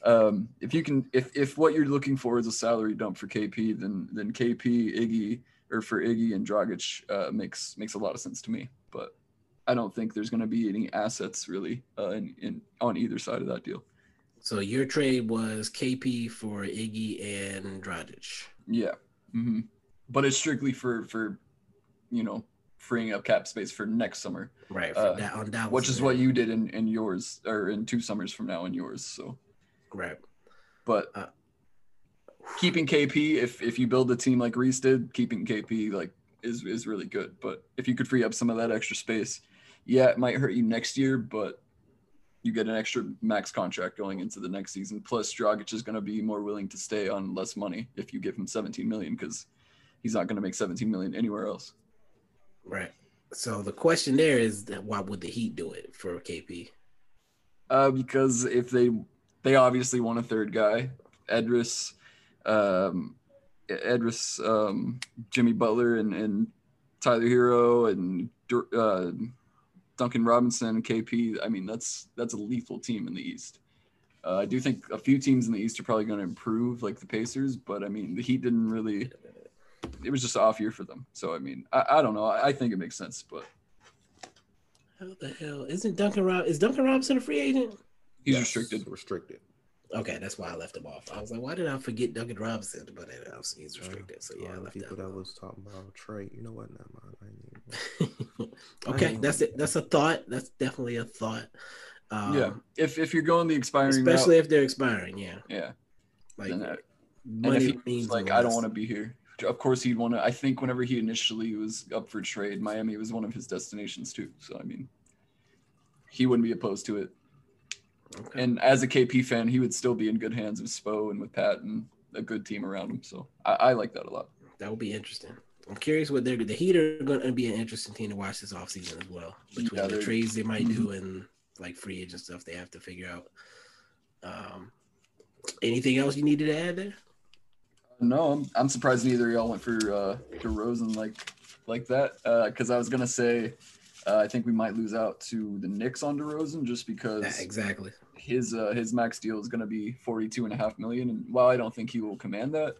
Um, if you can, if if what you're looking for is a salary dump for KP, then then KP, Iggy, or for Iggy and Dragic uh, makes makes a lot of sense to me. But I don't think there's going to be any assets really uh, in, in on either side of that deal. So your trade was KP for Iggy and Dragic. Yeah, hmm but it's strictly for for you know freeing up cap space for next summer, Right. Uh, that on Dallas. which is what you did in in yours or in two summers from now in yours. So Right. but Uh, keeping KP if if you build a team like Reese did, keeping KP like is is really good. But if you could free up some of that extra space, yeah, it might hurt you next year, but you get an extra max contract going into the next season. Plus, Dragic is going to be more willing to stay on less money if you give him 17 million because he's not going to make 17 million anywhere else. Right. So the question there is that why would the Heat do it for KP? Uh, because if they they obviously want a third guy, Edris, um, Edris, um, Jimmy Butler, and, and Tyler Herro, and uh, Duncan Robinson, KP. I mean, that's that's a lethal team in the East. Uh, I do think a few teams in the East are probably going to improve, like the Pacers, but I mean, the Heat didn't really. It was just an off year for them, so I mean, I, I don't know. I, I think it makes sense, but How the hell isn't Duncan Rob is Duncan Robinson a free agent? he's Yes, restricted. Restricted. Okay, that's why I left him off. I was like, why did I forget Duncan Robinson? But then obviously he's restricted. So yeah, I All the left people that. that was talking about trade. You know what? Never mind. I ain't even- Okay, that's it. That's a thought. That's definitely a thought. Um, yeah, if if you're going the expiring, especially route, if they're expiring. Yeah, yeah. like then that- and money if he means was like, less. I don't want to be here. Of course, he'd want to. I think whenever he initially was up for trade, Miami was one of his destinations too. So I mean, he wouldn't be opposed to it. Okay. And as a KP fan, he would still be in good hands with Spo and with Pat and a good team around him. So I, I like that a lot. That would be interesting. I'm curious what they're the Heat are going to be an interesting team to watch this offseason as well. Between Yeah, the trades they might do Mhm. and like free agent stuff they have to figure out. Um, anything else you needed to add there? No, I'm, I'm surprised neither of y'all went for uh, DeRozan like like that. Because I was gonna say, uh, I think we might lose out to the Knicks on DeRozan just because Yeah, exactly. his uh, his max deal is gonna be 42 and a half million. And while I don't think he will command that,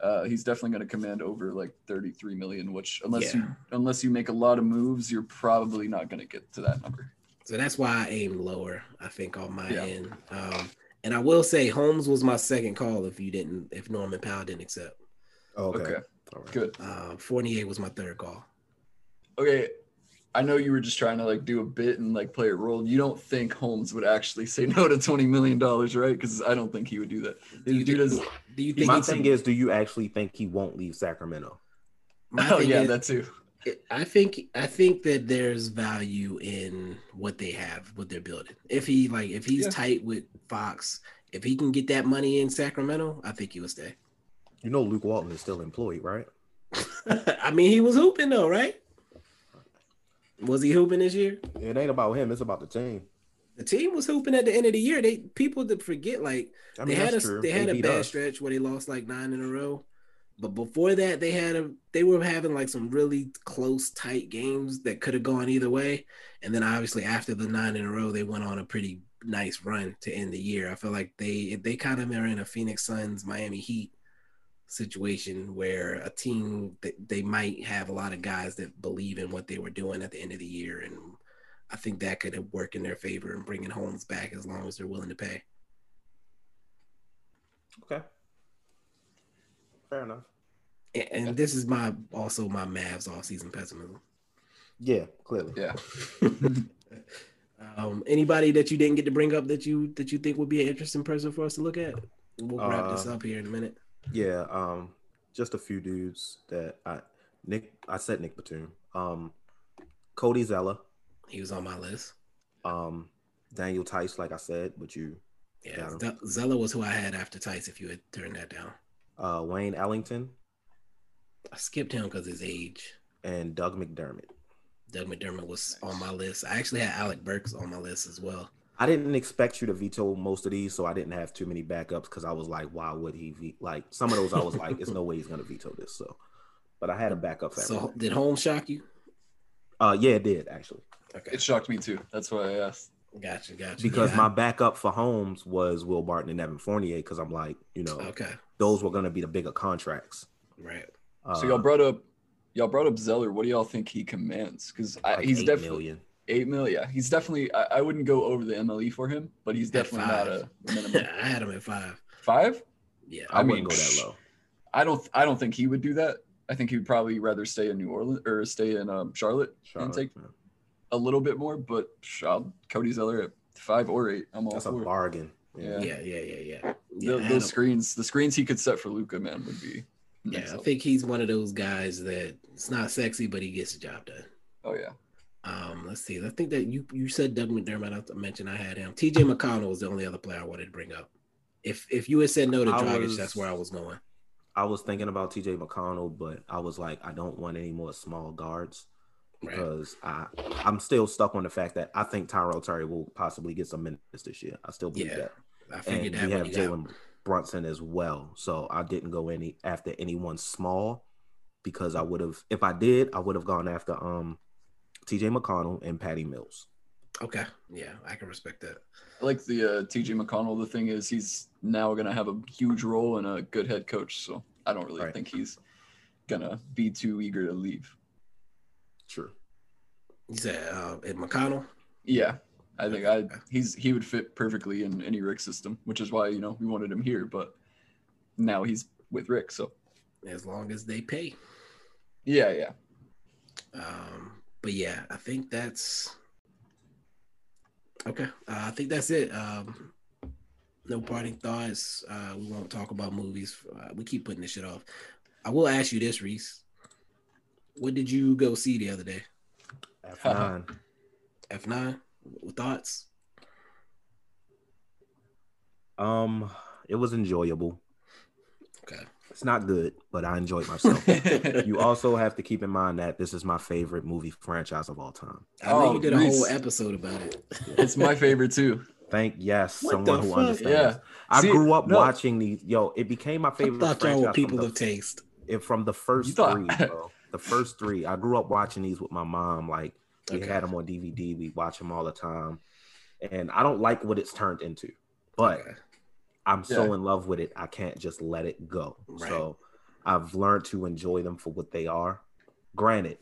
uh, he's definitely gonna command over like 33 million. Which unless you unless you make a lot of moves, you're probably not gonna get to that number. So that's why I aimed lower. I think on my Yeah. end. Um, and I will say Holmes was my second call if you didn't if Norman Powell didn't accept. Okay. Okay. All right. Good. Uh, Fournier was my third call. Okay. I know you were just trying to like do a bit and like play a role. You don't think Holmes would actually say no to twenty million dollars, right? Because I don't think he would do that. Do you, Dude is, do you think My thing is, do you actually think he won't leave Sacramento? My oh yeah, is- that too. I think I think that there's value in what they have, what they're building. If he like if he's Yeah. tight with Fox, if he can get that money in Sacramento, I think he will stay. You know, Luke Walton is still employed, right? I mean, he was hooping though, right? Was he hooping this year? It ain't about him; it's about the team. The team was hooping at the end of the year. They people that forget like I they had a true. they had They a bad us. stretch where they lost like nine in a row. But before that, they had a they were having like some really close, tight games that could have gone either way. And then obviously after the nine in a row, they went on a pretty nice run to end the year. I feel like they they kind of are in a Phoenix Suns Miami Heat situation where a team that they might have a lot of guys that believe in what they were doing at the end of the year and I think that could work in their favor and bringing Holmes back as long as they're willing to pay. Okay, fair enough. And, and this is my also my Mavs off season pessimism. Yeah, clearly. Yeah. Um, anybody that you didn't get to bring up that you that you think would be an interesting person for us to look at? We'll wrap this Uh, up here in a minute. Yeah, um, just a few dudes that I Nick. I said Nick Batum. Um, Cody Zeller. He was on my list. Um, Daniel Theis, like I said, but you. Yeah. Zeller was who I had after Tice. If you had turned that down, Uh, Wayne Ellington I skipped him because his age. and Doug McDermott. Doug McDermott was on my list. I actually had Alec Burks on my list as well. I didn't expect you to veto most of these, so I didn't have too many backups because I was like, why would he? Ve-? Like some of those, I was like, there's no way he's gonna veto this. So, but I had a backup. So everyone. did Holmes shock you? uh, yeah, it did actually. Okay, It shocked me too. That's why I asked. gotcha, gotcha. because Yeah, my backup for Holmes was Will Barton and Evan Fournier because I'm like, you know, okay, those were going to be the bigger contracts. right. Uh, so y'all brought up, y'all brought up Zeller. What do y'all think he commands? Because like he's definitely million. Eight mil. Yeah, he's definitely. I, I wouldn't go over the MLE for him, but he's definitely not a minimum. I had him at five. Five? Yeah, I, I wouldn't mean, go that low. I don't. I don't think he would do that. I think he would probably rather stay in New Orleans or stay in um, Charlotte, and take man. a little bit more. But I'll- Cody Zeller at five or eight, I'm all That's a bargain. Yeah. yeah, yeah, yeah, yeah. The- yeah those screens, the screens he could set for Luka, man, would be. Yeah, I think he's one of those guys that it's not sexy, but he gets the job done. Oh yeah. Um, let's see. I think that you you said Doug McDermott. I mentioned I had him. TJ McConnell was the only other player I wanted to bring up. If if you had said no to Dragic, was- that's where I was going. I was thinking about TJ McConnell, but I was like, I don't want any more small guards Right. because I I'm still stuck on the fact that I think Tyrell Terry will possibly get some minutes this year. I still believe Yeah, that. I And figured that we have Jalen Brunson as well, so I didn't go any after anyone small because I would have if I did I would have gone after um TJ McConnell and Patty Mills. Okay, yeah, I can respect that. I like the uh, TJ McConnell. The thing is, he's now going to have a huge role and a good head coach. So I don't really Right. think he's going to be too eager to leave. True. You said uh, at McConnell. Yeah, I think I he's he would fit perfectly in any Rick system, which is why you know we wanted him here. But now he's with Rick, so As long as they pay. yeah, yeah. Um, but yeah, I think that's okay. Uh, I think that's it. Um, no parting thoughts. Uh, we won't talk about movies. Uh, we keep putting this shit off. I will ask you this, Reese. What did you go see the other day? F nine. F nine. Thoughts? Um, it was enjoyable. Okay. It's not good, but I enjoyed myself. you also have to keep in mind that this is my favorite movie franchise of all time. I know Oh, you did a Reese. whole episode about it. It's my favorite too. Thank yes, What someone who fuck? understands. Yeah. I See, grew up no. watching these. Yo, it became my I favorite. thought y'all were people from of taste. it, from the first thought- three, bro. The first three. I grew up watching these with my mom. Like we Okay. had them on DVD. We watch them all the time, and I don't like what it's turned into, but Okay. I'm so in love with it. I can't just let it go. Right. So I've learned to enjoy them for what they are. Granted,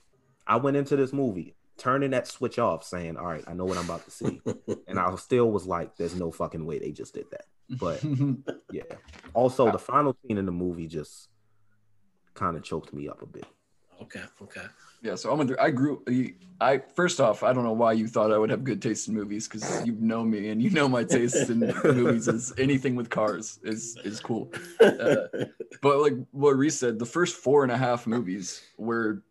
I went into this movie turning that switch off, saying, "All right, I know what I'm about to see," and I still was like, "There's no fucking way they just did that." But yeah. Also, the final scene in the movie just kind of choked me up a bit. Okay. Okay. Yeah, so I'm a, I grew I first off, I don't know why you thought I would have good taste in movies because you know me and you know my taste in movies is anything with cars is is cool. Uh, but like what Reese said, the first four and a half movies were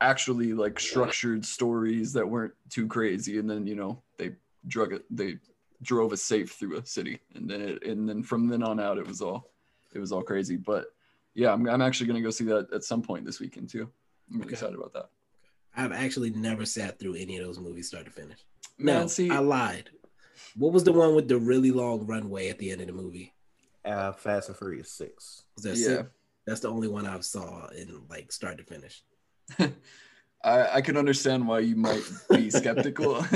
actually like structured stories that weren't too crazy, and then you know they drug it, they drove a safe through a city, and then it, and then from then on out, it was all it was all crazy. But yeah, I'm I'm actually gonna go see that at some point this weekend too. I'm really Okay. excited about that. I've actually never sat through any of those movies start to finish. Man, no, see- I lied. What was the one with the really long runway at the end of the movie? Uh, Fast and Furious Six. Was that Yeah. six? That's the only one I've saw in like start to finish. I, I can understand why you might be skeptical.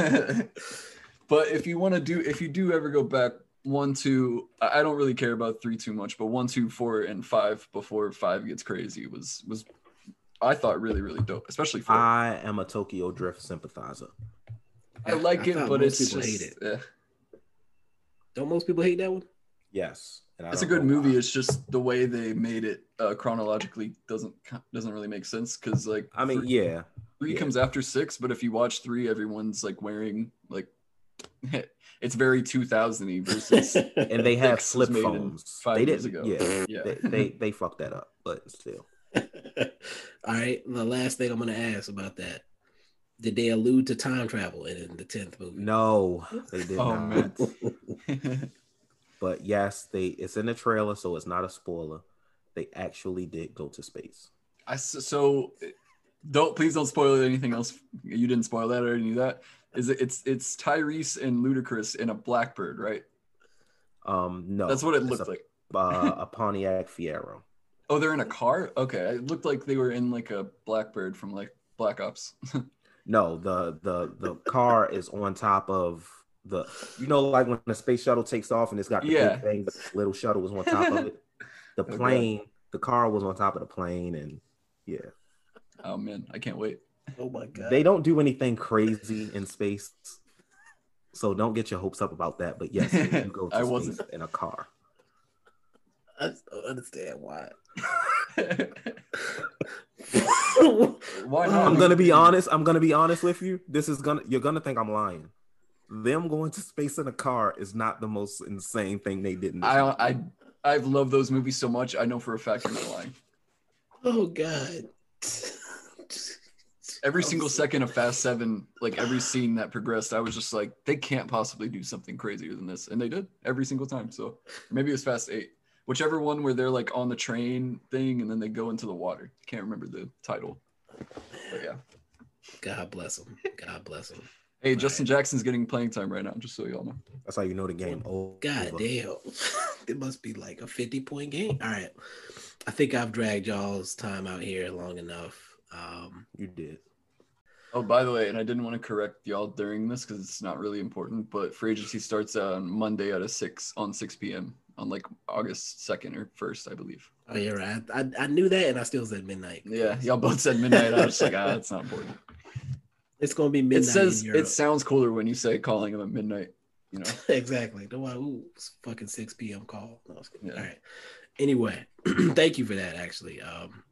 but if you want to do, if you do ever go back one, two, I I don't really care about three too much, but one, two, four, and five before five gets crazy was was I thought really really dope, especially four. I, I am a Tokyo Drift sympathizer. I like I it, thought but most it's people just hate it. eh. Don't most people hate that one? Yes, and it's a good movie. why. It's just the way they made it uh, chronologically doesn't doesn't really make sense because like I mean, three- yeah, three yeah. comes after six, but if you watch three, everyone's like wearing like it's very 2000y versus and they have flip phones. five they years didn't. ago. Yeah, Yeah. They, they they fucked that up, but still. All right. The last thing I'm gonna ask about that. Did they allude to time travel in, in the tenth movie? No, they did Oh, not. But yes, they it's in the trailer, so it's not a spoiler. They actually did go to space. I s- so don't please don't spoil anything else. You didn't spoil that or any of that. Is it? It's it's Tyrese and Ludacris in a Blackbird, right? Um, no, That's what it it's looked like. Uh, a Pontiac Fiero. Oh, they're in a car. Okay, it looked like they were in like a Blackbird from like Black Ops. No, the the the car is on top of the. You know, like when the space shuttle takes off and it's got the Yeah. big thing, but the little shuttle was on top of it. The Okay. plane, the car was on top of the plane, and yeah, oh man, I can't wait. Oh my god. they don't do anything crazy in space. So don't get your hopes up about that. But yes, they do go to I space wasn't. in a car. I just don't understand why. Why not? I'm gonna be honest. I'm gonna be honest with you. This is gonna you're gonna think I'm lying. Them going to space in a car is not the most insane thing they did. In I movie. I I've loved those movies so much. I know for a fact you're not lying. Oh god. Every single second of Fast Seven, like every scene that progressed, I was just like, they can't possibly do something crazier than this, and they did every single time. So maybe it was Fast Eight, whichever one where they're like on the train thing and then they go into the water. Can't remember the title, but yeah. God bless him. God bless him. Hey, Justin Jackson's getting playing time right now, just so y'all know. That's how you know the game. Oh, God damn. it must be like a 50 point game. All right. I think I've dragged y'all's time out here long enough. Um, you did. Oh, by the way, and I didn't want to correct y'all during this because it's not really important, but free agency starts on Monday at a six on six p.m. on like August second or first, I believe. oh, you're right. I, I knew that and I still said midnight. Yeah, y'all both said midnight. I was just like, ah, that's not important. It's going to be midnight. It says in it sounds cooler when you say calling them at midnight. You know. exactly. The one, ooh, it's fucking 6 p.m. call. No, Yeah. All right. Anyway, thank you for that, actually. Um,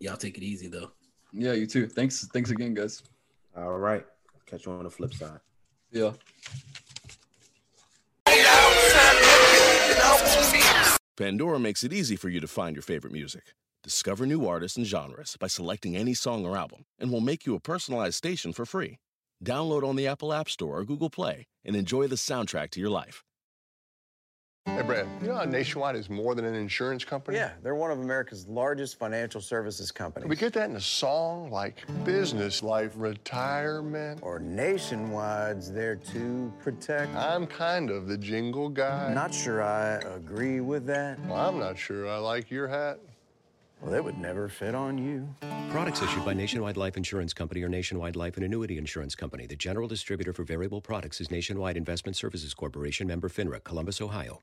y'all take it easy, though. Yeah, you too. Thanks. Thanks again, guys. All right. Catch you on the flip side. Yeah. Pandora makes it easy for you to find your favorite music. Discover new artists and genres by selecting any song or album, and we'll make you a personalized station for free. Download on the Apple App Store or Google Play and enjoy the soundtrack to your life. Hey, Brad, you know how Nationwide is more than an insurance company? Yeah, they're one of America's largest financial services companies. We get that in a song like business life, retirement. Or Nationwide's there to protect. I'm kind of the jingle guy. Not sure I agree with that. Well, I'm not sure I like your hat. Well, it would never fit on you. Products issued by Nationwide Life Insurance Company or Nationwide Life and Annuity Insurance Company. The general distributor for variable products is Nationwide Investment Services Corporation, member FINRA, Columbus, Ohio.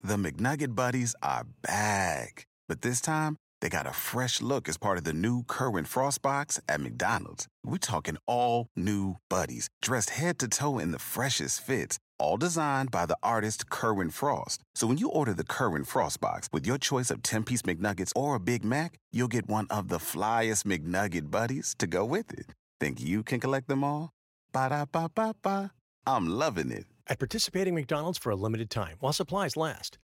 The McNugget Buddies are back, but this time they got a fresh look as part of the new Kerwin Frost box at McDonald's. We're talking all new buddies, dressed head to toe in the freshest fits, all designed by the artist Kerwin Frost. So when you order the Kerwin Frost box with your choice of 10 piece McNuggets or a Big Mac, you'll get one of the flyest McNugget buddies to go with it. Think you can collect them all? Ba da ba ba ba. I'm loving it. At participating McDonald's for a limited time while supplies last.